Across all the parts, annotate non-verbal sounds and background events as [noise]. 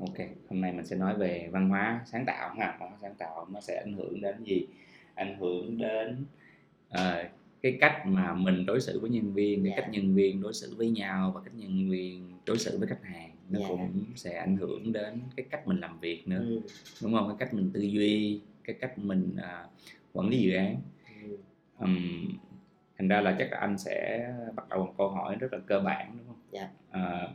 ok hôm nay mình sẽ nói về văn hóa sáng tạo ha văn hóa sáng tạo nó sẽ ảnh hưởng đến gì ảnh hưởng đến uh, cái cách mà mình đối xử với nhân viên cái Dạ. cách nhân viên đối xử với nhau và cách nhân viên đối xử với khách hàng nó Dạ. cũng sẽ ảnh hưởng đến cái cách mình làm việc nữa ừ. đúng không cái cách mình tư duy cái cách mình à, quản lý dự án Ừ. Ừm, thành ra là chắc là anh sẽ bắt đầu bằng câu hỏi rất là cơ bản đúng không Dạ. À,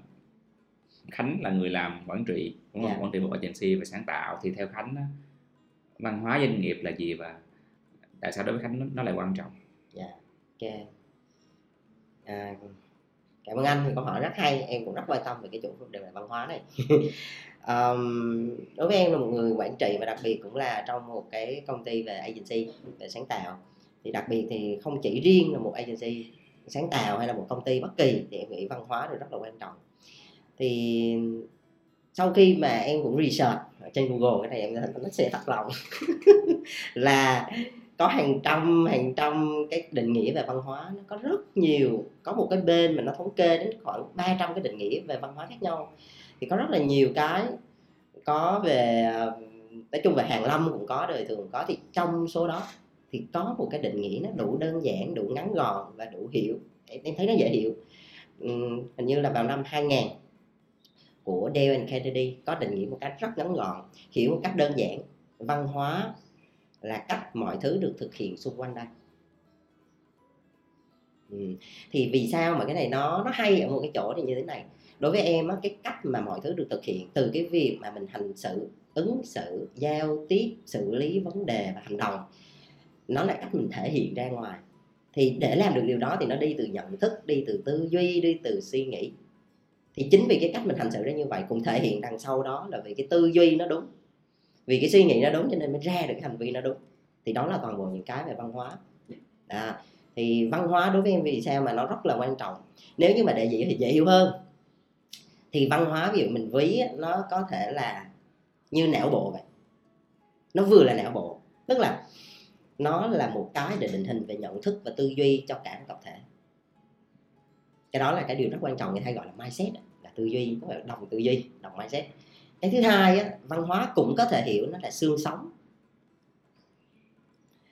Khánh là người làm quản trị đúng không Dạ. quản trị một agency về sáng tạo thì theo Khánh văn hóa doanh nghiệp là gì và tại sao đối với Khánh nó, nó lại quan trọng Dạ, ok. À, cảm ơn anh thì câu hỏi rất hay, em cũng rất quan tâm về cái chủ đề về văn hóa này. [laughs] Ờm, đối với em là một người quản trị và đặc biệt cũng là trong một cái công ty về agency về sáng tạo thì đặc biệt thì không chỉ riêng là một agency sáng tạo hay là một công ty bất kỳ thì em nghĩ văn hóa thì rất là quan trọng thì sau khi mà em cũng research ở trên Google cái này em nó sẽ thật lòng. [laughs] Là có hàng trăm hàng trăm cái định nghĩa về văn hóa nó có rất nhiều có một cái bên mà nó thống kê đến khoảng 300 cái định nghĩa về văn hóa khác nhau. Thì có rất là nhiều cái có về nói chung về hàng lâm cũng có đời thường có. Thì trong số đó thì có một cái định nghĩa nó đủ đơn giản đủ ngắn gọn và đủ hiểu. Em, thấy nó dễ hiểu. Hình như là vào năm 2000 của Dale and Kennedy có định nghĩa một cách rất ngắn gọn hiểu một cách đơn giản. Văn hóa là cách mọi thứ được thực hiện xung quanh đây. Ừ. thì vì sao mà cái này nó nó hay ở một cái chỗ thì như thế này? Đối với em á, cái cách mà mọi thứ được thực hiện từ cái việc mà mình hành xử ứng xử giao tiếp xử lý vấn đề và hành động nó là cách mình thể hiện ra ngoài. Thì để làm được điều đó thì nó đi từ nhận thức đi từ tư duy đi từ suy nghĩ thì chính vì cái cách mình hành xử ra như vậy cũng thể hiện đằng sau đó là vì cái tư duy nó đúng. Vì cái suy nghĩ nó đúng cho nên mới ra được cái hành vi nó đúng. Thì đó là toàn bộ những cái về văn hóa. À, thì văn hóa đối với em vì sao mà nó rất là quan trọng? Nếu như mà để dễ thì dễ hiểu hơn. Thì văn hóa ví dụ mình ví nó có thể là như não bộ vậy. Nó vừa là não bộ tức là nó là một cái để định hình về nhận thức và tư duy cho cả một tập thể. Cái đó là cái điều rất quan trọng người hay gọi là mindset tư duy có phải là đồng tư duy đồng mindset. Cái thứ hai á, văn hóa cũng có thể hiểu nó là xương sống.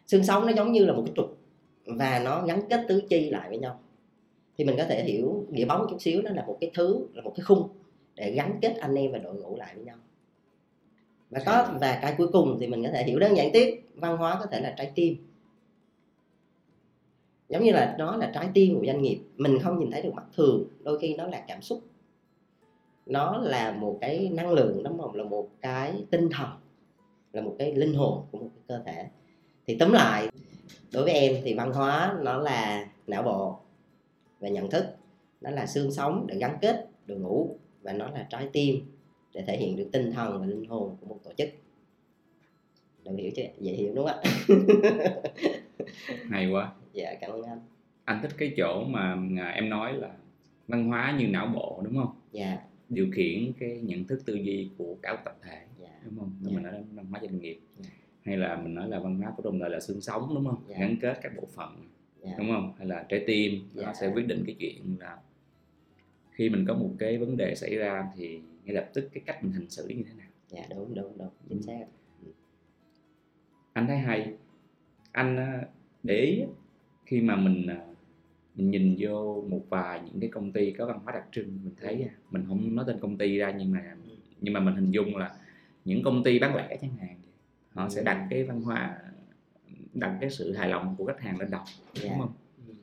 Xương sống nó giống như là một cái trục và nó gắn kết tứ chi lại với nhau. Thì mình có thể hiểu nghĩa bóng chút xíu nó là một cái thứ là một cái khung để gắn kết anh em và đội ngũ lại với nhau. Và có và cái cuối cùng thì mình có thể hiểu đơn giản tiếp văn hóa có thể là trái tim. Giống như là nó là trái tim của doanh nghiệp mình không nhìn thấy được mắt thường đôi khi nó là cảm xúc nó là một cái năng lượng nó là một cái tinh thần là một cái linh hồn của một cái cơ thể. Thì tóm lại đối với em thì văn hóa nó là não bộ và nhận thức. Nó là xương sống để gắn kết đội ngũ và nó là trái tim để thể hiện được tinh thần và linh hồn của một tổ chức. Được hiểu chưa? Dễ hiểu đúng không ạ? Hay quá. [laughs] Dạ cảm ơn anh. Anh thích cái chỗ mà à, em nói là văn hóa như não bộ đúng không? Dạ điều khiển cái nhận thức tư duy của cả một tập thể dạ. đúng không? Dạ. Nên mình nói văn hóa doanh nghiệp Dạ. hay là mình nói là văn hóa của đồng lợi là xương sống đúng không? Dạ. gắn kết các bộ phận dạ. đúng không? Hay là trái tim nó Dạ. sẽ quyết định cái chuyện là khi mình có một cái vấn đề xảy ra thì ngay lập tức cái cách mình hành xử như thế nào. Dạ đúng đúng đúng. Chính xác. Anh thấy hay. Anh á, để ý khi mà mình à, mình nhìn vô một vài những cái công ty có văn hóa đặc trưng mình thấy à, mình không nói tên công ty ra nhưng mà nhưng mà mình hình dung là những công ty bán lẻ chẳng hạn họ sẽ đặt cái văn hóa đặt cái sự hài lòng của khách hàng lên đầu dạ. đúng không? Ừ.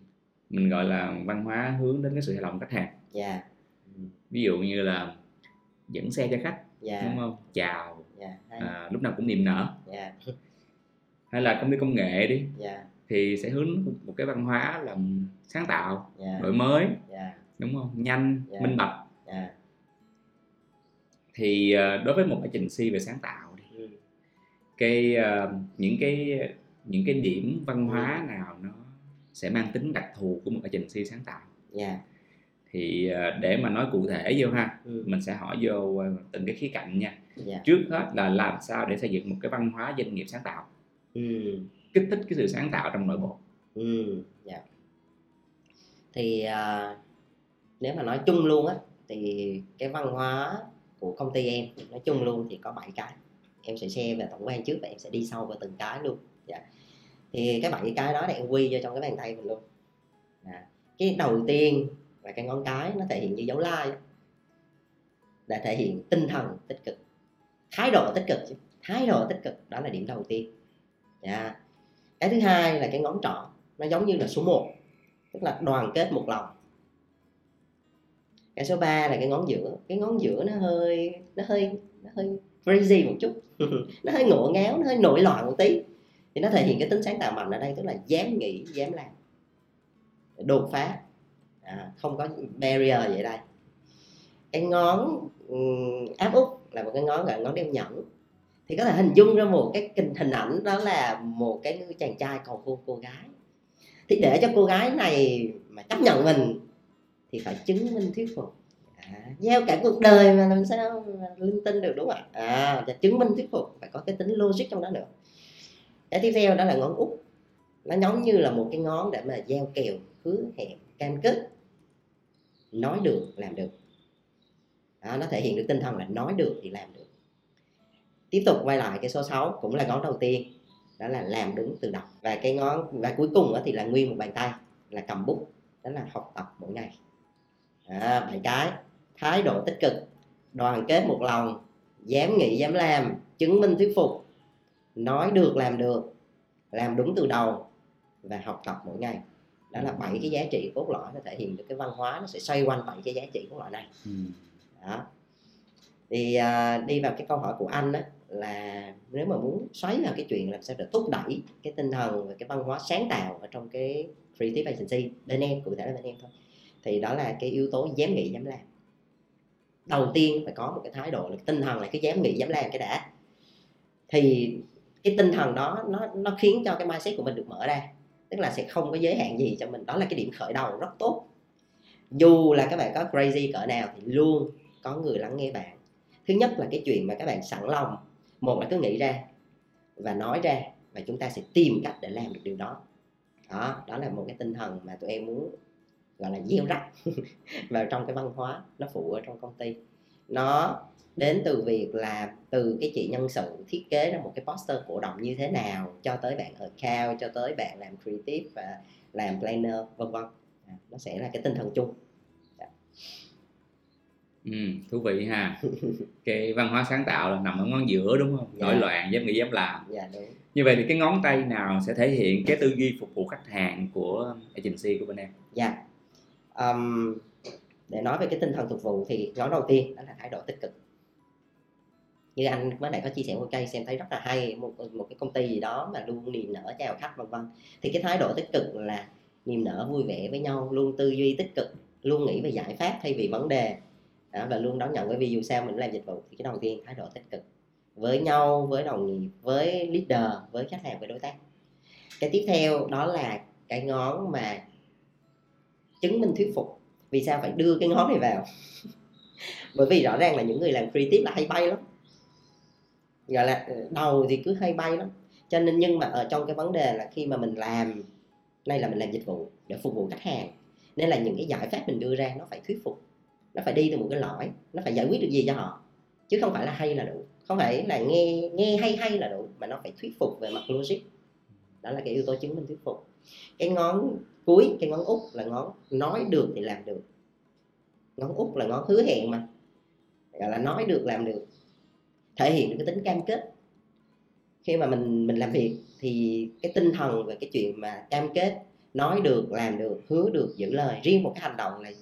mình gọi là văn hóa hướng đến cái sự hài lòng khách hàng. Dạ. Ừ. ví dụ như là dẫn xe cho khách dạ. đúng không? Chào. Dạ hay. à, lúc nào cũng niềm nở. Dạ. Hay là công ty công nghệ đi. Dạ thì sẽ hướng một cái văn hóa là sáng tạo dạ. đổi mới dạ. đúng không? Nhanh Dạ. minh bạch. Dạ. Thì ờ, đối với một agency về sáng tạo đi Ừ. cái ờ, những cái những cái điểm văn Ừ. hóa nào nó sẽ mang tính đặc thù của một agency sáng tạo? Dạ. Thì ờ, để mà nói cụ thể vô ha Ừ. mình sẽ hỏi vô từng cái khía cạnh nha. Dạ. Trước hết là làm sao để xây dựng một cái văn hóa doanh nghiệp sáng tạo? Ừ kích thích cái sự sáng tạo trong nội bộ. Ừ dạ. Thì à, nếu mà nói chung luôn á thì cái văn hóa của công ty em nói chung luôn thì có 7 cái. Em sẽ share về tổng quan trước và em sẽ đi sâu vào từng cái luôn dạ. thì cái bảy cái đó thì em quy vô trong cái bàn tay mình luôn. Dạ. cái đầu tiên là cái ngón cái nó thể hiện như dấu like. Là thể hiện tinh thần tích cực. Thái độ tích cực thái độ tích cực đó là điểm đầu tiên. Dạ cái thứ hai là cái ngón trỏ nó giống như là số 1 tức là đoàn kết một lòng. Cái số 3 là cái ngón giữa cái ngón giữa nó hơi nó hơi nó hơi crazy một chút. [laughs] Nó hơi ngộ ngáo nó hơi nổi loạn một tí. Thì nó thể hiện cái tính sáng tạo mạnh ở đây tức là dám nghĩ dám làm. Đột phá. À, không có barrier vậy đây. Cái ngón áp út là một cái ngón gọi là ngón đeo nhẫn thì có thể hình dung ra một cái hình ảnh đó là một cái chàng trai cầu hôn cô gái. Thì để cho cô gái này mà chấp nhận mình thì phải chứng minh thuyết phục. À, gieo cả cuộc đời mà làm sao mà linh tinh được đúng không ạ? À và chứng minh thuyết phục phải có cái tính logic trong đó nữa. Cái tiếp theo đó là ngón út. Nó giống như là một cái ngón để mà gieo kèo hứa hẹn cam kết. Nói được làm được. Đó, nó thể hiện được tinh thần là nói được thì làm được tiếp tục quay lại cái số 6 cũng là ngón đầu tiên. Đó là làm đúng từ đầu. Và cái ngón và cuối cùng thì là nguyên một bàn tay là cầm bút. Đó là học tập mỗi ngày. À, bảy cái thái độ tích cực đoàn kết một lòng dám nghĩ dám làm chứng minh thuyết phục. Nói được làm được làm đúng từ đầu và học tập mỗi ngày. Đó là bảy cái giá trị cốt lõi nó thể hiện được cái văn hóa nó sẽ xoay quanh bảy cái giá trị cốt lõi này. Ừ. đó. Thì à, đi vào cái câu hỏi của anh đó là nếu mà muốn xoáy vào cái chuyện làm sao để thúc đẩy cái tinh thần và cái văn hóa sáng tạo ở trong cái creative agency bên em, cụ thể là bên em thôi, thì đó là cái yếu tố dám nghĩ, dám làm. Đầu tiên phải có một cái thái độ là cái tinh thần là cái dám nghĩ, dám làm cái đã. Thì cái tinh thần đó, nó nó khiến cho cái mindset của mình được mở ra, tức là sẽ không có giới hạn gì cho mình. Đó là cái điểm khởi đầu, rất tốt. Dù là các bạn có crazy cỡ nào thì luôn có người lắng nghe bạn. Thứ nhất là cái chuyện mà các bạn sẵn lòng một là cứ nghĩ ra và nói ra và chúng ta sẽ tìm cách để làm được điều đó. Đó đó là một cái tinh thần mà tụi em muốn gọi là gieo rắc [laughs] vào trong cái văn hóa nó phụ ở trong công ty. Nó đến từ việc là từ cái chị nhân sự thiết kế ra một cái poster cổ động như thế nào cho tới bạn ở cao cho tới bạn làm creative và làm planner vân vân. À, nó sẽ là cái tinh thần chung ừ, thú vị ha. Cái văn hóa sáng tạo là nằm ở ngón giữa đúng không? Dạ. nổi loạn dám nghĩ dám làm. Dạ, đúng. như vậy thì cái ngón tay nào sẽ thể hiện cái tư duy phục vụ khách hàng của agency của bên em? Dạ. Um, để nói về cái tinh thần phục vụ thì ngón đầu tiên đó là thái độ tích cực. Như anh mới nãy có chia sẻ một cây xem thấy rất là hay một một cái công ty gì đó mà luôn niềm nở chào khách vân vân. Thì cái thái độ tích cực là niềm nở vui vẻ với nhau luôn tư duy tích cực luôn nghĩ về giải pháp thay vì vấn đề đó, và luôn đón nhận bởi vì dù sao mình làm dịch vụ thì cái đầu tiên thái độ tích cực. Với nhau với đồng nghiệp với leader với khách hàng với đối tác. Cái tiếp theo đó là cái ngón mà chứng minh thuyết phục. Vì sao phải đưa cái ngón này vào? [laughs] Bởi vì rõ ràng là những người làm creative là hay bay lắm. Gọi là ờ, đầu thì cứ hay bay lắm. Cho nên nhưng mà ở trong cái vấn đề là khi mà mình làm nay là mình làm dịch vụ để phục vụ khách hàng nên là những cái giải pháp mình đưa ra nó phải thuyết phục nó phải đi từ một cái lõi, nó phải giải quyết được gì cho họ. Chứ không phải là hay là đủ. Không phải là nghe nghe hay hay là đủ, mà nó phải thuyết phục về mặt logic. Đó là cái yếu tố chứng minh thuyết phục. Cái ngón cuối, cái ngón út là ngón nói được thì làm được. Ngón út là ngón hứa hẹn mà. Gọi là nói được, làm được. Thể hiện được cái tính cam kết. Khi mà mình mình làm việc thì cái tinh thần về cái chuyện mà cam kết, nói được, làm được, hứa được, giữ lời, riêng một cái hành động này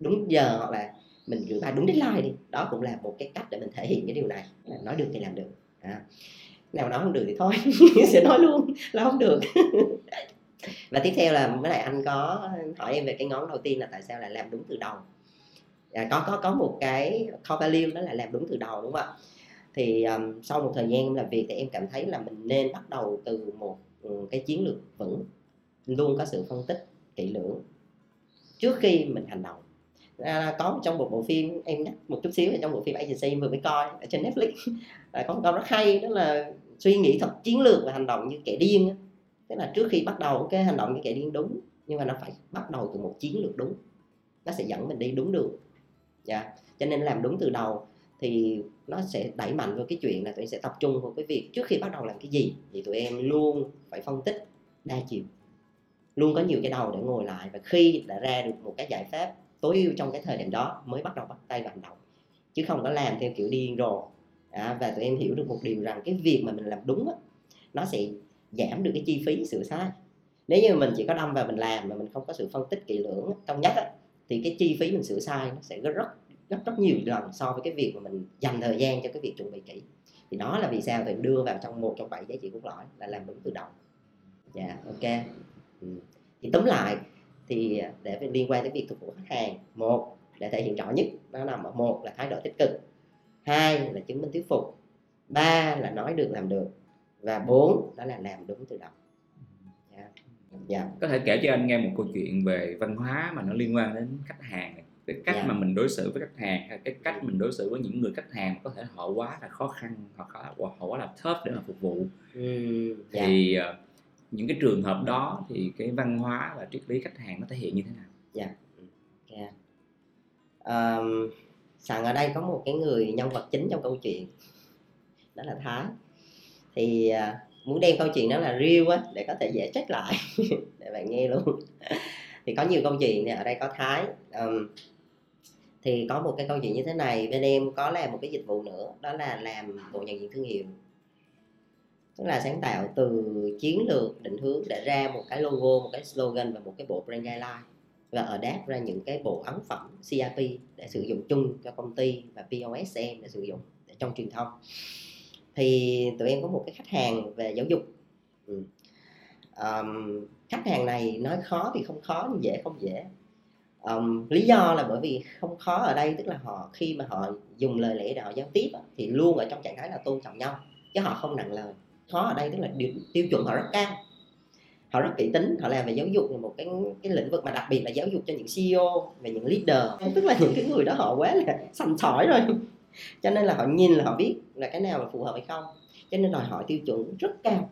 đúng giờ hoặc là mình gửi bài đúng deadline đi. Đó cũng là một cái cách để mình thể hiện cái điều này. Nói được thì làm được. À. nào nói không được thì thôi. [laughs] Sẽ nói luôn là không được. [laughs] Và tiếp theo là mới lại anh có hỏi em về cái ngón đầu tiên là tại sao lại làm đúng từ đầu. À, có có có một cái core value đó là làm đúng từ đầu đúng không ạ? Thì um, sau một thời gian em làm việc thì em cảm thấy là mình nên bắt đầu từ một um, cái chiến lược vững luôn có sự phân tích kỹ lưỡng trước khi mình hành động à, có trong một bộ phim em nhắc một chút xíu trong bộ phim agency vừa mới coi ở trên Netflix. À, có một câu rất hay đó là suy nghĩ thật chiến lược và hành động như kẻ điên tức là trước khi bắt đầu cái hành động như kẻ điên đúng nhưng mà nó phải bắt đầu từ một chiến lược đúng. Nó sẽ dẫn mình đi đúng đường. Dạ. Cho nên làm đúng từ đầu thì nó sẽ đẩy mạnh vào cái chuyện là tụi em sẽ tập trung vào cái việc trước khi bắt đầu làm cái gì. Thì tụi em luôn phải phân tích đa chiều. Luôn có nhiều cái đầu để ngồi lại và khi đã ra được một cái giải pháp tối ưu trong cái thời điểm đó mới bắt đầu bắt tay vào hành động chứ không có làm theo kiểu điên rồ. À, và tụi em hiểu được một điều rằng cái việc mà mình làm đúng á, nó sẽ giảm được cái chi phí sửa sai. Nếu như mình chỉ có đâm vào mình làm mà mình không có sự phân tích kỹ lưỡng cân nhắc á, thì cái chi phí mình sửa sai nó sẽ rất rất rất rất nhiều lần so với cái việc mà mình dành thời gian cho cái việc chuẩn bị kỹ. Thì đó là vì sao thì đưa vào trong một trong bảy giá trị cốt lõi là làm đúng từ đầu dạ yeah, ok. Ừ. thì tóm lại thì để liên quan tới việc phục vụ khách hàng một để thể hiện rõ nhất nó nằm ở một là thái độ tích cực hai là chứng minh thuyết phục ba là nói được làm được và bốn đó là làm đúng từ đầu yeah. Yeah. có thể kể cho anh nghe một câu chuyện về văn hóa mà nó liên quan đến khách hàng này cái cách yeah. mà mình đối xử với khách hàng hay cái cách mình đối xử với những người khách hàng có thể họ quá là khó khăn hoặc họ quá là tough để mà phục vụ ừ, yeah. thì uh, những cái trường hợp đó thì cái văn hóa và triết lý khách hàng nó thể hiện như thế nào? Dạ. Yeah. Yeah. Um, sẵn ở đây có một cái người nhân vật chính trong câu chuyện đó là Thái thì uh, muốn đem câu chuyện đó là real á để có thể dễ trách lại [laughs] để bạn nghe luôn thì có nhiều câu chuyện thì ở đây có Thái um, thì có một cái câu chuyện như thế này bên em có làm một cái dịch vụ nữa đó là làm bộ nhận diện thương hiệu tức là sáng tạo từ chiến lược định hướng để ra một cái logo một cái slogan và một cái bộ brand guideline. Và ở đáp ra những cái bộ ấn phẩm CRP để sử dụng chung cho công ty và POSM để sử dụng để trong truyền thông. Thì tụi em có một cái khách hàng về giáo dục. Ừ. um, khách hàng này nói khó thì không khó nhưng dễ không dễ. Um, lý do là bởi vì không khó ở đây tức là họ khi mà họ dùng lời lẽ để họ giao tiếp thì luôn ở trong trạng thái là tôn trọng nhau chứ họ không nặng lời khó ở đây tức là điều, tiêu chuẩn họ rất cao. Họ rất kỹ tính họ làm về giáo dục là một cái cái lĩnh vực mà đặc biệt là giáo dục cho những CEO và những leader. Tức là những cái người đó họ quá là [laughs] sành sỏi rồi. Cho nên là họ nhìn là họ biết là cái nào là phù hợp hay không. Cho nên đòi hỏi tiêu chuẩn rất cao.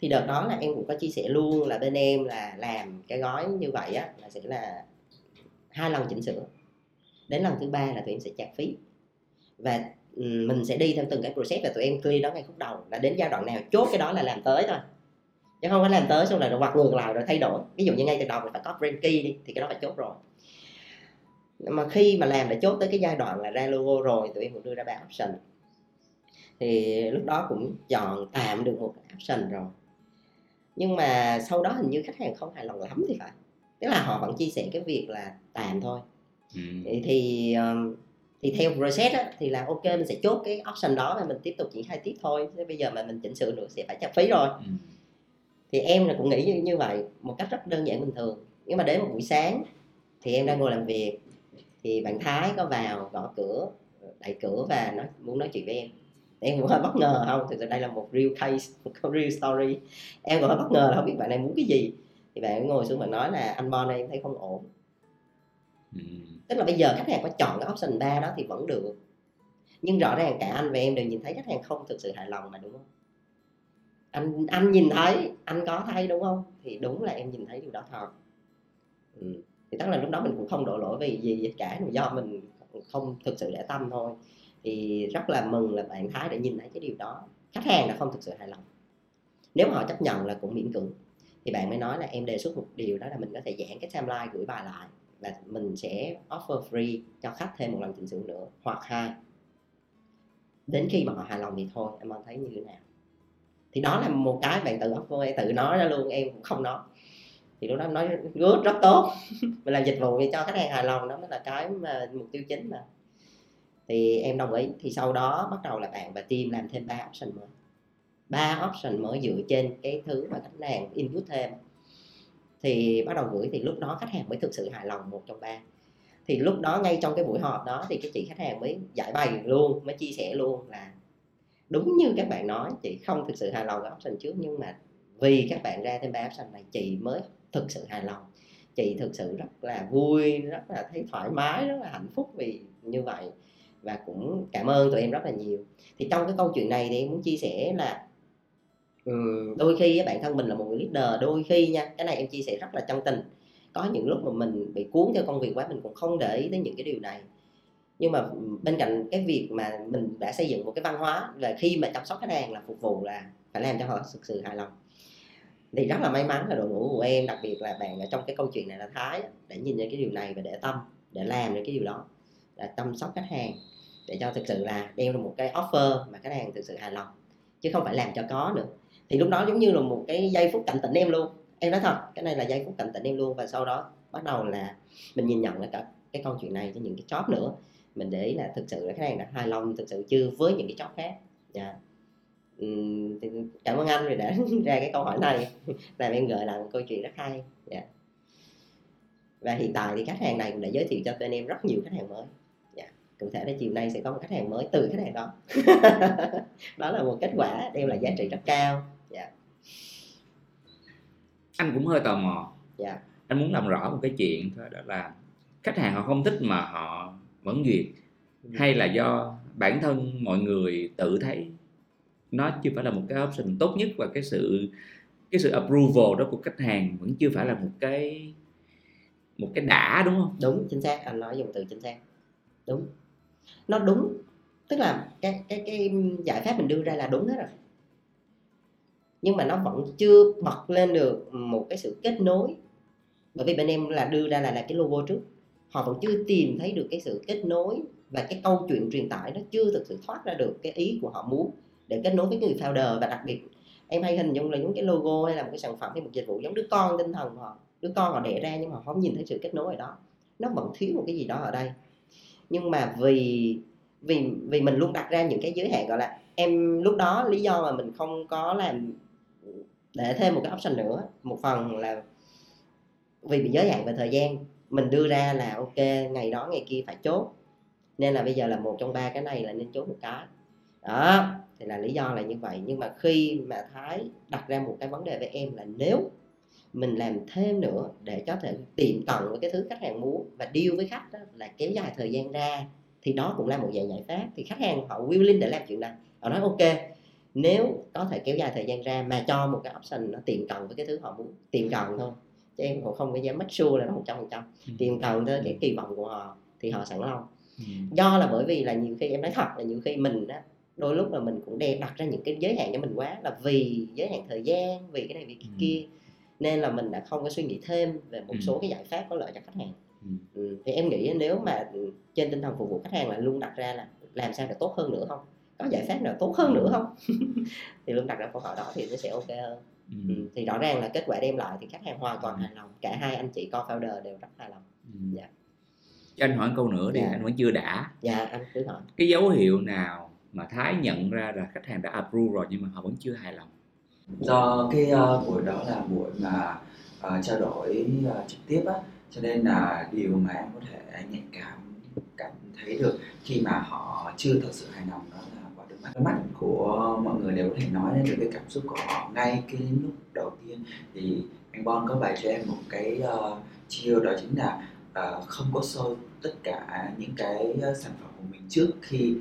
Thì đợt đó là em cũng có chia sẻ luôn là bên em là làm cái gói như vậy á là sẽ là hai lần chỉnh sửa. Đến lần thứ ba là tụi em sẽ trả phí. Và mình sẽ đi theo từng cái process và tụi em clear đó ngay khúc đầu là đến giai đoạn nào chốt cái đó là làm tới thôi. Chứ không phải làm tới xong rồi quạt ngược lại rồi thay đổi. Ví dụ như ngay từ đầu mình phải có brand key đi thì cái đó phải chốt rồi. Mà khi mà làm để chốt tới cái giai đoạn là ra logo rồi tụi em cũng đưa ra ba option. Thì lúc đó cũng chọn tạm được một option rồi. Nhưng mà sau đó hình như khách hàng không hài lòng lắm thì phải. Tức là họ vẫn chia sẻ cái việc là tạm thôi. Ừ. thì, thì thì theo process á, thì là ok mình sẽ chốt cái option đó và mình tiếp tục triển khai tiếp thôi. Thế bây giờ mà mình chỉnh sửa nữa sẽ phải trả phí rồi. Ừ. thì em là cũng nghĩ như, như vậy một cách rất đơn giản bình thường. Nhưng mà đến một buổi sáng thì em đang ngồi làm việc thì bạn Thái có vào gõ cửa đẩy cửa và nói muốn nói chuyện với em. Em cũng hơi bất ngờ không thực sự đây là một real case một real story. Em cũng hơi bất ngờ là không biết bạn này muốn cái gì. Thì bạn ngồi xuống bạn nói là anh Bon này em thấy không ổn. Ừ tức là bây giờ khách hàng có chọn cái option 3 đó thì vẫn được. Nhưng rõ ràng cả anh và em đều nhìn thấy khách hàng không thực sự hài lòng mà, đúng không? Anh anh nhìn thấy, anh có thấy, đúng không? Thì đúng là em nhìn thấy điều đó thật. Ừ. thì tức là lúc đó mình cũng không đổ lỗi vì gì cả do mình không thực sự để tâm thôi. Thì rất là mừng là bạn thái đã nhìn thấy cái điều đó. Khách hàng đã không thực sự hài lòng. Nếu mà họ chấp nhận là cũng miễn cưỡng, thì bạn mới nói là em đề xuất một điều đó là mình có thể giãn cái timeline gửi bài lại là mình sẽ offer free cho khách thêm một lần chỉnh sửa nữa, hoặc hai. Đến khi mà họ hài lòng thì thôi, em mong thấy như thế nào. Thì đó là một cái bạn tự offer em tự nói ra luôn, em cũng không nói. Thì lúc đó nói, good, rất tốt. [laughs] Mình làm dịch vụ cho khách hàng hài lòng, đó mới là cái mà mục tiêu chính mà. Thì em đồng ý. Thì sau đó bắt đầu là bạn và team làm thêm ba option mới. Ba option mới dựa trên cái thứ mà khách hàng input thêm thì bắt đầu gửi thì lúc đó khách hàng mới thực sự hài lòng một trong ba. Thì lúc đó ngay trong cái buổi họp đó thì cái chị khách hàng mới giải bày luôn, mới chia sẻ luôn là đúng như các bạn nói, chị không thực sự hài lòng với option trước nhưng mà vì các bạn ra thêm ba option này, chị mới thực sự hài lòng. Chị thực sự rất là vui, rất là thấy thoải mái, rất là hạnh phúc vì như vậy và cũng cảm ơn tụi em rất là nhiều. Thì trong cái câu chuyện này thì em muốn chia sẻ là Ừ. đôi khi bản thân mình là một người leader, đôi khi nha, cái này em chia sẻ rất là chân tình. Có những lúc mà mình bị cuốn theo công việc quá, mình cũng không để ý tới những cái điều này. Nhưng mà ừ, bên cạnh cái việc mà mình đã xây dựng một cái văn hóa là khi mà chăm sóc khách hàng là phục vụ là phải làm cho họ thực sự hài lòng. Thì rất là may mắn là đội ngũ của em, đặc biệt là bạn ở trong cái câu chuyện này là thái để nhìn nhận cái điều này và để tâm, để làm được cái điều đó, là chăm sóc khách hàng để cho thực sự là đem ra một cái offer mà khách hàng thực sự hài lòng, chứ không phải làm cho có nữa thì lúc đó giống như là một cái giây phút cảnh tỉnh em luôn em nói thật cái này là giây phút cảnh tỉnh em luôn và sau đó bắt đầu là mình nhìn nhận lại cả cái câu chuyện này cho những cái job nữa mình để ý là thực sự là khách hàng đã hài lòng thực sự chưa với những cái job khác dạ yeah. uhm, cảm ơn anh vì đã [laughs] ra cái câu hỏi này [laughs] làm em gợi lại một câu chuyện rất hay dạ yeah. và hiện tại thì khách hàng này cũng đã giới thiệu cho bên em rất nhiều khách hàng mới dạ yeah. cụ thể là chiều nay sẽ có một khách hàng mới từ khách hàng đó [laughs] đó là một kết quả đem lại giá trị rất cao anh cũng hơi tò mò. Dạ. Yeah. anh muốn làm rõ một cái chuyện thôi đó là khách hàng họ không thích mà họ vẫn duyệt hay là do bản thân mọi người tự thấy nó chưa phải là một cái option tốt nhất và cái sự cái sự approval đó của khách hàng vẫn chưa phải là một cái một cái đã đúng không? Đúng chính xác. Anh nói dùng từ chính xác. Đúng. Nó đúng. Tức là cái cái cái giải pháp mình đưa ra là đúng hết rồi nhưng mà nó vẫn chưa bật lên được một cái sự kết nối. Bởi vì bên em là đưa ra là là cái logo trước. Họ vẫn chưa tìm thấy được cái sự kết nối và cái câu chuyện truyền tải nó chưa thực sự thoát ra được cái ý của họ muốn để kết nối với người founder. Và đặc biệt, em hay hình dung là những cái logo hay là một cái sản phẩm hay một dịch vụ giống đứa con tinh thần của họ. Đứa con họ đẻ ra nhưng mà họ không nhìn thấy sự kết nối ở đó. Nó vẫn thiếu một cái gì đó ở đây. Nhưng mà vì vì vì mình luôn đặt ra những cái giới hạn, gọi là, em lúc đó lý do mà mình không có làm để thêm một cái option nữa một phần là vì bị giới hạn về thời gian mình đưa ra là ok ngày đó ngày kia phải chốt. Nên là bây giờ là một trong ba cái này là nên chốt một cái. Đó thì là lý do là như vậy. Nhưng mà khi mà thái đặt ra một cái vấn đề với em là nếu mình làm thêm nữa để có thể tiệm cận với cái thứ khách hàng muốn và deal với khách đó, là kéo dài thời gian ra thì đó cũng là một dạng giải pháp. Thì khách hàng họ willing để làm chuyện này. Họ nói ok nếu có thể kéo dài thời gian ra mà cho một cái option nó tiệm cận với cái thứ họ muốn tiệm cận thôi chứ em cũng không có dám make sure là nó một trăm phần trăm ừ. tiệm cận tới cái kỳ vọng của họ thì họ sẵn lòng ừ. do là bởi vì là nhiều khi em nói thật là nhiều khi mình á đôi lúc là mình cũng đem đặt ra những cái giới hạn cho mình quá là vì giới hạn thời gian vì cái này vì cái ừ. kia nên là mình đã không có suy nghĩ thêm về một số cái giải pháp có lợi cho khách hàng. Ừ. thì em nghĩ nếu mà trên tinh thần phục vụ khách hàng là luôn đặt ra là làm sao để tốt hơn nữa không có giải pháp nào tốt hơn nữa không [laughs] thì luôn đặt ra câu hỏi đó thì nó sẽ ok hơn ừ. Ừ. thì rõ ràng là kết quả đem lại thì khách hàng hoàn toàn ừ. hài lòng cả hai anh chị co-founder đều rất hài lòng ừ. dạ. cho anh hỏi câu nữa đi dạ. anh vẫn chưa đã dạ anh cứ hỏi cái dấu hiệu nào mà thái nhận ra là khách hàng đã approve rồi nhưng mà họ vẫn chưa hài lòng do cái uh, buổi đó là buổi mà uh, trao đổi uh, trực tiếp á cho nên là điều mà em có thể nhạy cảm cảm thấy được khi mà họ chưa thật sự hài lòng đó là đôi mắt của mọi người đều có thể nói lên được cái cảm xúc của họ. Ngay cái lúc đầu tiên thì anh Bon có bày cho em một cái uh, chiêu đó chính là uh, không có show tất cả những cái ờ, sản phẩm của mình trước khi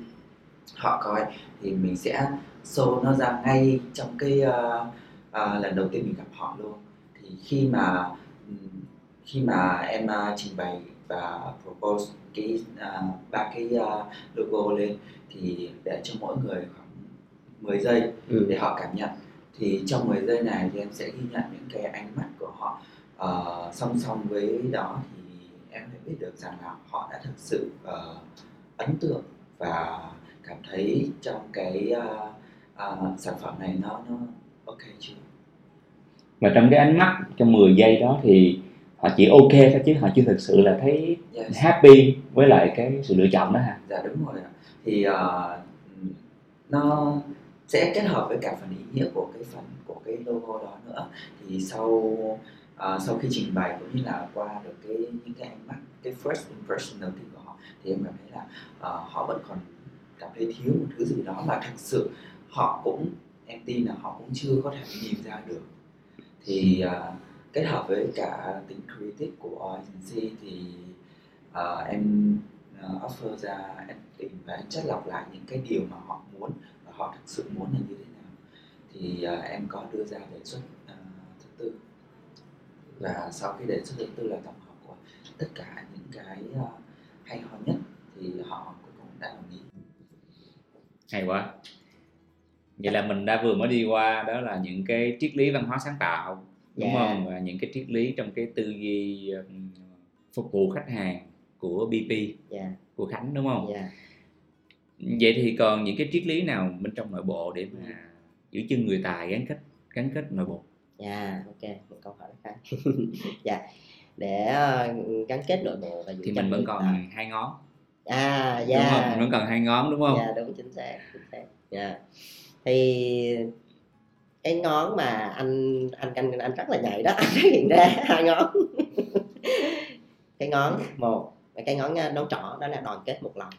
họ coi. Thì mình sẽ show nó ra ngay trong cái uh, uh, lần đầu tiên mình gặp họ luôn. Thì khi mà khi mà em uh, trình bày và propose cái uh, ba cái uh, logo lên thì để cho mỗi người khoảng 10 giây ừ. để họ cảm nhận. Thì trong 10 giây này thì em sẽ ghi nhận những cái ánh mắt của họ. Uh, song song với đó thì em sẽ biết được rằng là họ đã thực sự uh, ấn tượng và cảm thấy trong cái uh, uh, sản phẩm này nó nó ok chưa? Và trong cái ánh mắt trong 10 giây đó thì họ chỉ ok thôi chứ họ chưa thực sự là thấy yes. happy với lại cái sự lựa chọn đó ha dạ đúng rồi thì uh, nó sẽ kết hợp với cả phần ý nghĩa của cái phần của cái logo đó nữa. Thì sau uh, sau khi trình bày cũng như là qua được cái những cái ánh mắt cái first impression đầu tiên của họ thì em cảm thấy là uh, họ vẫn còn cảm thấy thiếu một thứ gì đó mà thật sự họ cũng em tin là họ cũng chưa có thể nhìn ra được. Thì uh, kết hợp với cả tính creative của agency thì uh, em uh, offer ra em tìm và em chất lọc lại những cái điều mà họ muốn và họ thực sự muốn là như thế nào. Thì uh, em có đưa ra đề xuất uh, thứ tư. Và sau khi đề xuất thứ tư là tổng hợp của tất cả những cái uh, hay ho nhất thì họ hay quá. Vậy là mình đã vừa mới đi qua đó là những cái triết lý văn hóa sáng tạo đúng Dạ. không? Và những cái triết lý trong cái tư duy phục vụ khách hàng của BP dạ. của Khánh đúng không? Dạ. Vậy thì còn những cái triết lý nào bên trong nội bộ để mà giữ chân người tài gắn kết gắn kết nội bộ? Dạ ok một câu hỏi hay [laughs] dạ để ờ, gắn kết nội bộ và giữ thì mình vẫn còn tài. hai ngón. À đúng không? Dạ mình vẫn còn hai ngón đúng không? Dạ đúng chính xác chính xác. Dạ. Thì cái ngón mà anh anh anh anh rất là nhạy đó [laughs] anh phát hiện ra hai ngón. [laughs] Cái ngón một và cái ngón à, uh, nấu trỏ đó là đoàn kết một lòng.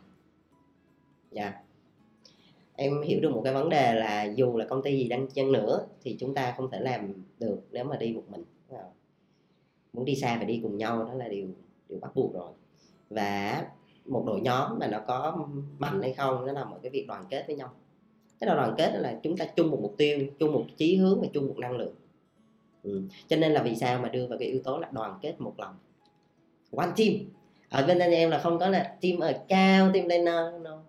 Dạ. Em hiểu được một cái vấn đề là dù là công ty gì đang chân nữa thì chúng ta không thể làm được nếu mà đi một mình muốn đi xa phải đi cùng nhau đó là điều điều bắt buộc rồi. Và một đội nhóm mà nó có mạnh hay không nó nằm ở cái việc đoàn kết với nhau. Cái đó đoàn kết đó là chúng ta chung một mục tiêu chung một chí hướng và chung một năng lượng. Ừ. cho nên là vì sao mà đưa vào cái yếu tố là đoàn kết một lòng. One team ở bên anh em là không có là team ở cao team lên no, no.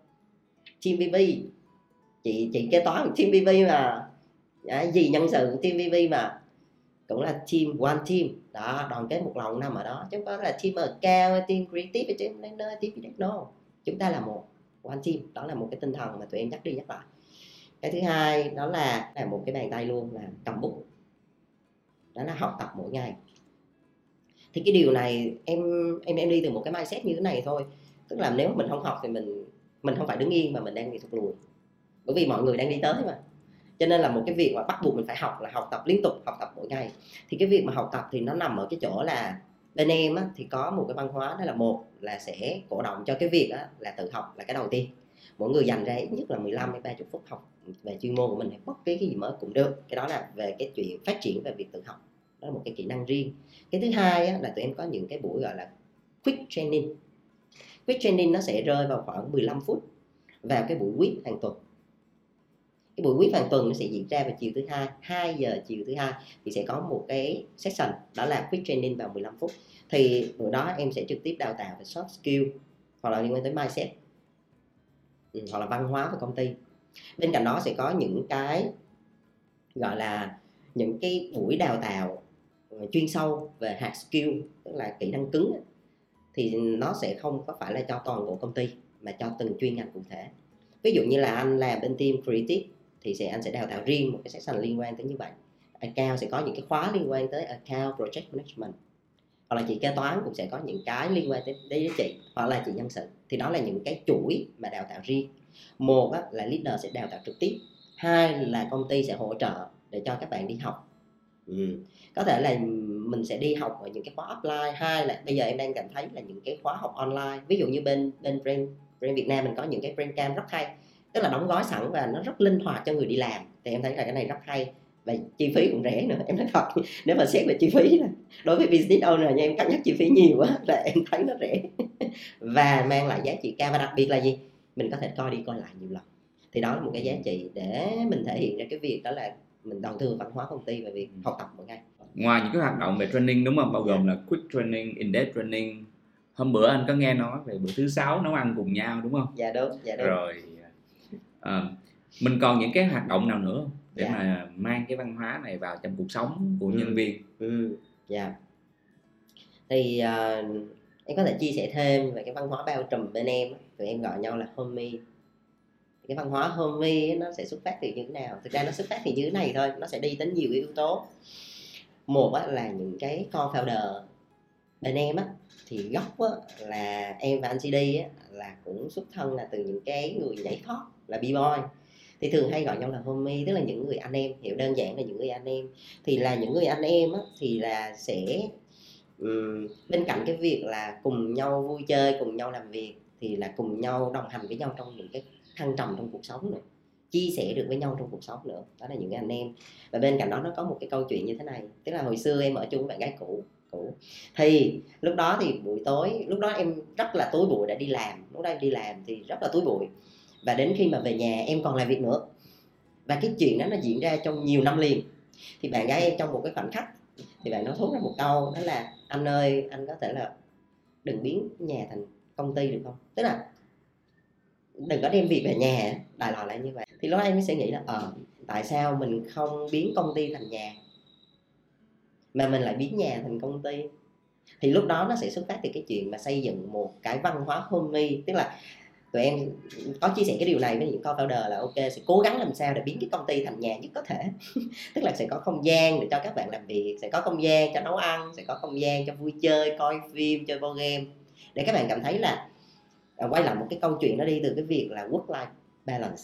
team BB chị chị kế toán team BB mà. Dạ, à, gì nhân sự team BB mà. Cũng là team one team. Đó đoàn kết một lòng nằm ở đó. Chứ không có là team ở cao team creative team lên nơi team gì no. Chúng ta là một one team. Đó là một cái tinh thần mà tụi em nhắc đi nhắc lại. Cái thứ hai đó là là một cái bàn tay luôn là cầm bút. Đó là học tập mỗi ngày thì cái điều này em em em đi từ một cái mindset như thế này thôi. Tức là nếu mình không học thì mình mình không phải đứng yên mà mình đang bị thụt lùi. Bởi vì mọi người đang đi tới mà. Cho nên là một cái việc mà bắt buộc mình phải học là học tập liên tục học tập mỗi ngày. Thì cái việc mà học tập thì nó nằm ở cái chỗ là bên em á, thì có một cái văn hóa đó là một là sẽ cổ động cho cái việc á, là tự học là cái đầu tiên. Mỗi người dành ra ít nhất là 15 đến 30 phút học về chuyên môn của mình hay bất cứ cái gì mới cũng được. Cái đó là về cái chuyện phát triển về việc tự học đó là một cái kỹ năng riêng. Cái thứ hai á, là tụi em có những cái buổi gọi là quick training. Quick training nó sẽ rơi vào khoảng 15 phút vào cái buổi quiz hàng tuần. Cái buổi quiz hàng tuần nó sẽ diễn ra vào chiều thứ hai 2 giờ chiều thứ hai thì sẽ có một cái session đó là quick training vào 15 phút. Thì bữa đó em sẽ trực tiếp đào tạo về soft skill hoặc là liên quan tới mindset ừ, hoặc là văn hóa của công ty. Bên cạnh đó sẽ có những cái gọi là những cái buổi đào tạo chuyên sâu về hard skill tức là kỹ năng cứng thì nó sẽ không có phải là cho toàn bộ công ty mà cho từng chuyên ngành cụ thể. Ví dụ như là anh làm bên team creative thì sẽ anh sẽ đào tạo riêng một cái section liên quan tới như vậy. Account sẽ có những cái khóa liên quan tới account project management hoặc là chị kế toán cũng sẽ có những cái liên quan tới đấy chị hoặc là chị nhân sự. Thì đó là những cái chuỗi mà đào tạo riêng. Một á, là leader sẽ đào tạo trực tiếp. Hai là công ty sẽ hỗ trợ để cho các bạn đi học ừ. có thể là mình sẽ đi học ở những cái khóa offline hai là bây giờ em đang cảm thấy là những cái khóa học online, ví dụ như bên bên brand brand Việt Nam mình có những cái brand cam rất hay, tức là đóng gói sẵn và nó rất linh hoạt cho người đi làm. Thì em thấy là cái này rất hay và chi phí cũng rẻ nữa. Em nói thật, [laughs] nếu mà xét về chi phí đối với business owner nha, em cân nhắc chi phí nhiều quá là em thấy nó rẻ. [laughs] Và mang lại giá trị cao. Và đặc biệt là gì? Mình có thể coi đi coi lại nhiều lần. Thì đó là một cái giá trị để mình thể hiện ra cái việc đó là mình đầu tư văn hóa công ty và việc học tập mỗi ngày. Ngoài những cái hoạt động về training đúng không? Bao gồm là quick training in-depth training. Hôm bữa anh có nghe nói về bữa thứ sáu nấu ăn cùng nhau đúng không? Dạ đúng dạ đúng. Rồi à, mình còn những cái hoạt động nào nữa không? để Dạ. mà mang cái văn hóa này vào trong cuộc sống của Ừ. nhân viên? Ừ dạ. Thì ờ, em có thể chia sẻ thêm về cái văn hóa bao trùm bên em tụi em gọi nhau là homie cái văn hóa homie nó sẽ xuất phát từ như thế nào? Thực ra nó xuất phát từ như thế này thôi nó sẽ đi đến nhiều yếu tố. Một á, là những cái co-founder. Bên em á thì gốc á, là em và anh CD á, là cũng xuất thân là từ những cái người nhảy thoát là b-boy. Thì thường hay gọi nhau là homie tức là những người anh em. Hiểu đơn giản là những người anh em. Thì là những người anh em á, thì là sẽ um, bên cạnh cái việc là cùng nhau vui chơi cùng nhau làm việc thì là cùng nhau đồng hành với nhau trong những cái thăng trầm trong cuộc sống nữa, chia sẻ được với nhau trong cuộc sống nữa. Đó là những anh em. Và bên cạnh đó nó có một cái câu chuyện như thế này, tức là hồi xưa em ở chung với bạn gái cũ cũ. Thì lúc đó thì buổi tối, lúc đó em rất là tối bụi đã đi làm, lúc đó em đi làm thì rất là tối bụi. Và đến khi mà về nhà em còn làm việc nữa. Và cái chuyện đó nó diễn ra trong nhiều năm liền. Thì bạn gái em trong một cái khoảnh khắc thì bạn nói thốt ra một câu, đó là anh ơi, anh có thể là đừng biến nhà thành công ty được không? Tức là đừng có đem việc về nhà, đại loại là như vậy. Thì lúc đó em mới sẽ nghĩ là ờ tại sao mình không biến công ty thành nhà? Mà mình lại biến nhà thành công ty? Thì lúc đó nó sẽ xuất phát từ cái chuyện mà xây dựng một cái văn hóa homey, tức là tụi em có chia sẻ cái điều này với những co-founder là ok, sẽ cố gắng làm sao để biến cái công ty thành nhà nhất có thể. [laughs] Tức là sẽ có không gian để cho các bạn làm việc, sẽ có không gian cho nấu ăn, sẽ có không gian cho vui chơi, coi phim, chơi board game. Để các bạn cảm thấy là à, quay lại một cái câu chuyện nó đi từ cái việc là work life balance.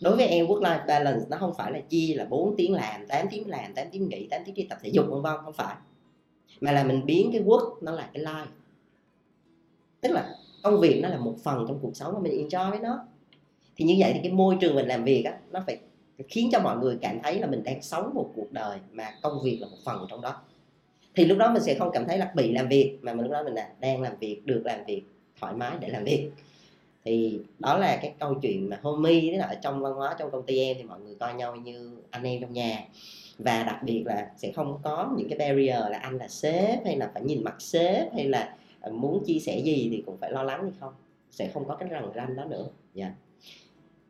Đối với em work life balance nó không phải là chia là 4 tiếng làm 8 tiếng làm 8 tiếng nghỉ 8 tiếng đi tập thể dục vân vân không phải. Mà là mình biến cái work nó là cái life. Tức là công việc nó là một phần trong cuộc sống mà mình enjoy với nó. Thì như vậy thì cái môi trường mình làm việc á nó phải khiến cho mọi người cảm thấy là mình đang sống một cuộc đời mà công việc là một phần trong đó. Thì lúc đó mình sẽ không cảm thấy là bị làm việc mà mình lúc đó mình là đang làm việc được làm việc thoải mái để làm việc. Thì đó là cái câu chuyện mà homie đó là ở trong văn hóa trong công ty em thì mọi người coi nhau như anh em trong nhà. Và đặc biệt là sẽ không có những cái barrier là anh là sếp hay là phải nhìn mặt sếp hay là ờ, muốn chia sẻ gì thì cũng phải lo lắng hay không. Sẽ không có cái rằn ranh đó nữa. Dạ. Yeah.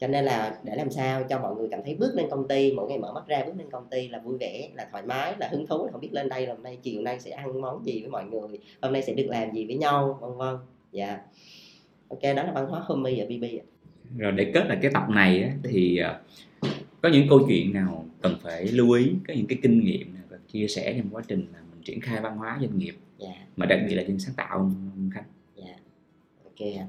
cho nên là để làm sao cho mọi người cảm thấy bước lên công ty, mỗi ngày mở mắt ra bước lên công ty là vui vẻ, là thoải mái, là hứng thú, là không biết lên đây là hôm nay chiều nay sẽ ăn món gì với mọi người, hôm nay sẽ được làm gì với nhau, vân vân dạ. Yeah. ok đó là văn hóa homey ở bb rồi để kết lại cái tập này á, thì ờ, có những câu chuyện nào cần phải lưu ý có những cái kinh nghiệm nào cần chia sẻ trong quá trình là mình triển khai văn hóa doanh nghiệp dạ. mà đặc biệt là trên sáng tạo không khánh dạ. Ok ạ.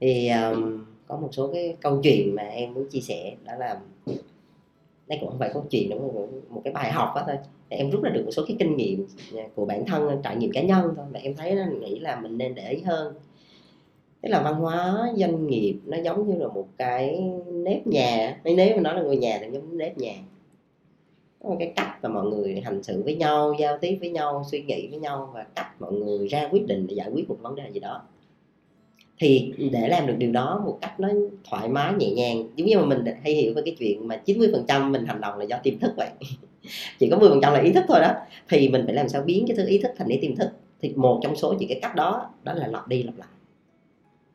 thì um, có một số cái câu chuyện mà em muốn chia sẻ đó là đây cũng không phải câu chuyện đúng không một cái bài học đó thôi. Để em rút ra được một số cái kinh nghiệm của bản thân, trải nghiệm cá nhân thôi mà em thấy là nghĩ là mình nên để ý hơn. Tức là văn hóa doanh nghiệp nó giống như là một cái nếp nhà nếu mà nói là ngôi nhà thì giống nếp nhà. Có một cái cách mà mọi người hành xử với nhau, giao tiếp với nhau, suy nghĩ với nhau và cách mọi người ra quyết định để giải quyết một vấn đề gì đó thì để làm được điều đó một cách nó thoải mái, nhẹ nhàng, giống như mà mình hay hiểu về cái chuyện mà 90% mình hành động là do tiềm thức vậy. [laughs] Chỉ có 10% là ý thức thôi đó. Thì mình phải làm sao biến cái thứ ý thức thành cái tiềm thức. Thì một trong số những cái cách đó đó là lặp đi lặp lại.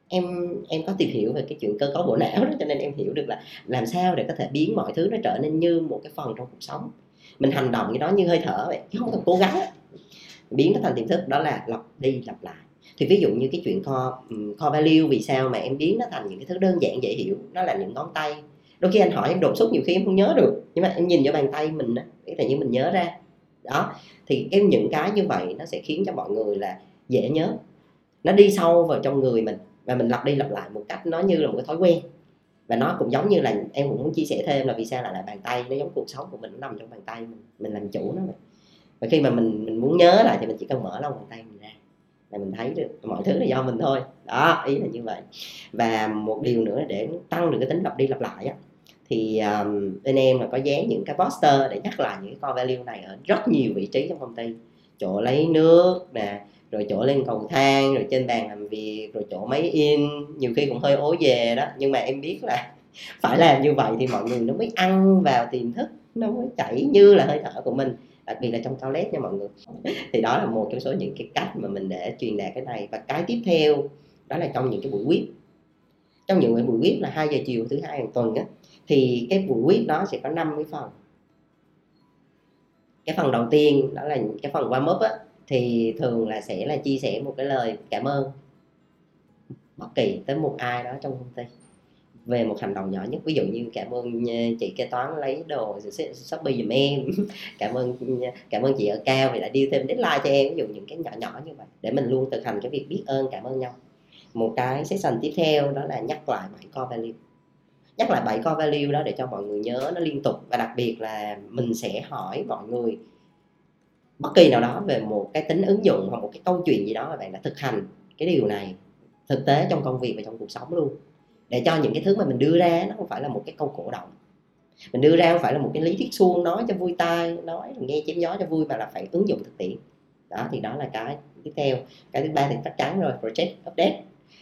Em em có tìm hiểu về cái chuyện cơ cấu bộ não đó, cho nên em hiểu được là làm sao để có thể biến mọi thứ nó trở nên như một cái phần trong cuộc sống. Mình hành động cái đó như hơi thở vậy, chứ không cần cố gắng. Biến nó thành tiềm thức, đó là lặp đi lặp lại thì ví dụ như cái chuyện kho kho value, vì sao mà em biến nó thành những cái thứ đơn giản dễ hiểu, nó là những ngón tay. Đôi khi anh hỏi em đột xuất nhiều khi em không nhớ được, nhưng mà em nhìn vào bàn tay mình á cái tự nhiên mình nhớ ra. Đó, thì em những cái như vậy nó sẽ khiến cho mọi người là dễ nhớ. Nó đi sâu vào trong người mình và mình lặp đi lặp lại một cách nó như là một cái thói quen. Và nó cũng giống như là em cũng muốn chia sẻ thêm là vì sao lại là bàn tay, nó giống cuộc sống của mình, nó nằm trong bàn tay mình mình làm chủ nó mà. và khi mà mình mình muốn nhớ lại thì mình chỉ cần mở lòng bàn tay mình là mình thấy được mọi thứ là do mình thôi. Đó ý là như vậy. Và một điều nữa để tăng được cái tính lặp đi lặp lại á thì um, bên em là có dán những cái poster để nhắc lại những cái core value này ở rất nhiều vị trí trong công ty. Chỗ lấy nước nè rồi chỗ lên cầu thang rồi trên bàn làm việc rồi chỗ máy in nhiều khi cũng hơi ố về đó. Nhưng mà em biết là [laughs] phải làm như vậy thì mọi người nó mới ăn vào tiềm thức nó mới chảy như là hơi thở của mình đặc biệt là trong toilet nha mọi người. Thì đó là một trong số những cái cách mà mình để truyền đạt cái này. Và cái tiếp theo, đó là trong những cái buổi quyết trong những cái buổi quyết là 2 giờ chiều thứ hai hàng tuần á, thì cái buổi quyết đó sẽ có 5 cái phần. Cái phần đầu tiên, đó là cái phần warm up á, thì thường là sẽ là chia sẻ một cái lời cảm ơn bất kỳ tới một ai đó trong công ty về một hành động nhỏ nhất. Ví dụ như cảm ơn ờ, chị kế toán lấy đồ shopee giùm em. [laughs] Cảm ơn ờ, cảm ơn chị ở cao vì đã đi thêm deadline cho em. Ví dụ những cái nhỏ nhỏ như vậy để mình luôn thực hành cái việc biết ơn, cảm ơn nhau. Một cái session tiếp theo đó là nhắc lại bảy core value. Nhắc lại bảy core value đó để cho mọi người nhớ nó liên tục. Và đặc biệt là mình sẽ hỏi mọi người bất kỳ nào đó về một cái tính ứng dụng hoặc một cái câu chuyện gì đó mà bạn đã thực hành cái điều này thực tế trong công việc và trong cuộc sống luôn để cho những cái thứ mà mình đưa ra nó không phải là một cái câu cổ động. Mình đưa ra không phải là một cái lý thuyết suông nói cho vui tai nói nghe chém gió cho vui mà là phải ứng dụng thực tiễn. Đó thì đó là cái tiếp theo. Cái thứ ba thì chắc chắn rồi project update.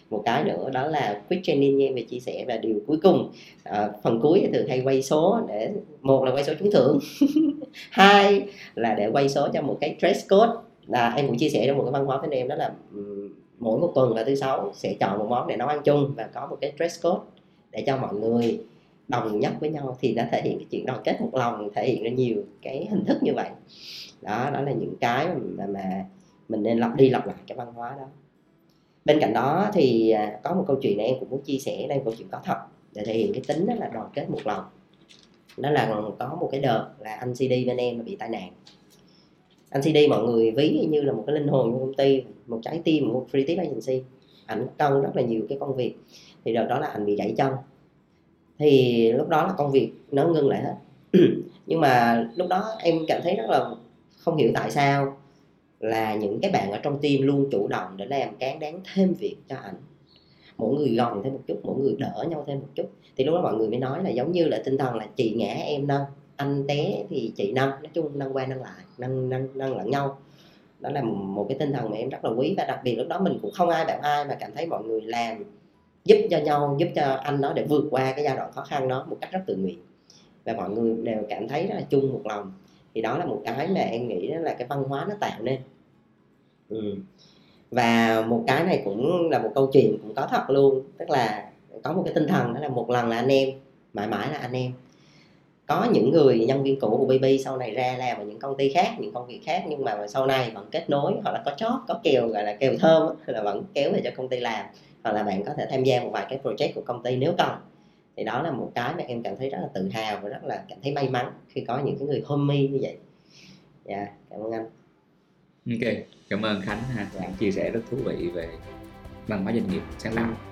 Một cái nữa đó là quick training như em về chia sẻ và điều cuối cùng. À, phần cuối thì thường hay quay số để một là quay số trúng thưởng [laughs] hai là để quay số cho một cái dress code. Là em cũng chia sẻ trong một cái văn hóa với anh em đó là mỗi một tuần là thứ sáu sẽ chọn một món để nấu ăn chung và có một cái dress code để cho mọi người đồng nhất với nhau thì nó thể hiện cái chuyện đoàn kết một lòng thể hiện ra nhiều cái hình thức như vậy. Đó đó là những cái mà, mà mình nên lặp đi lặp lại cái văn hóa đó. Bên cạnh đó thì à, có một câu chuyện này em cũng muốn chia sẻ đây câu chuyện có thật để thể hiện cái tính đó là đoàn kết một lòng. Đó là có một cái đợt là anh CD bên em bị tai nạn anh CD mọi người ví như là một cái linh hồn của công ty, một trái tim, một free tip agency. Ảnh cân rất là nhiều cái công việc. Thì đợt đó là anh bị gãy chân. Thì lúc đó là công việc nó ngưng lại hết. [clears throat] Nhưng mà lúc đó em cảm thấy rất là không hiểu tại sao là những cái bạn ở trong team luôn chủ động để làm cán đáng thêm việc cho ảnh. Mỗi người gồng thêm một chút, mỗi người đỡ nhau thêm một chút. Thì lúc đó mọi người mới nói là giống như là tinh thần là chị ngã em nâng anh té thì chị nâng nói chung nâng qua nâng lại nâng nâng nâng lẫn nhau. Đó là một cái tinh thần mà em rất là quý và đặc biệt lúc đó mình cũng không ai bạn ai mà cảm thấy mọi người làm giúp cho nhau, giúp cho anh đó để vượt qua cái giai đoạn khó khăn đó một cách rất tự nguyện. Và mọi người đều cảm thấy rất là chung một lòng. Thì đó là một cái mà em nghĩ đó là cái văn hóa nó tạo nên. Ừ. và một cái này cũng là một câu chuyện cũng có thật luôn, tức là có một cái tinh thần đó là một lần là anh em, mãi mãi là anh em có những người nhân viên cũ của BB sau này ra làm ở những công ty khác những công việc khác nhưng mà sau này vẫn kết nối hoặc là có chót có kèo gọi là kèo thơm là vẫn kéo về cho công ty làm. Hoặc là bạn có thể tham gia một vài cái project của công ty nếu cần. Thì đó là một cái mà em cảm thấy rất là tự hào và rất là cảm thấy may mắn khi có những cái người homie như vậy. Dạ yeah, cảm ơn anh. Ok cảm ơn khánh ha. Dạ. chia sẻ rất thú vị về văn hóa doanh nghiệp sáng tạo.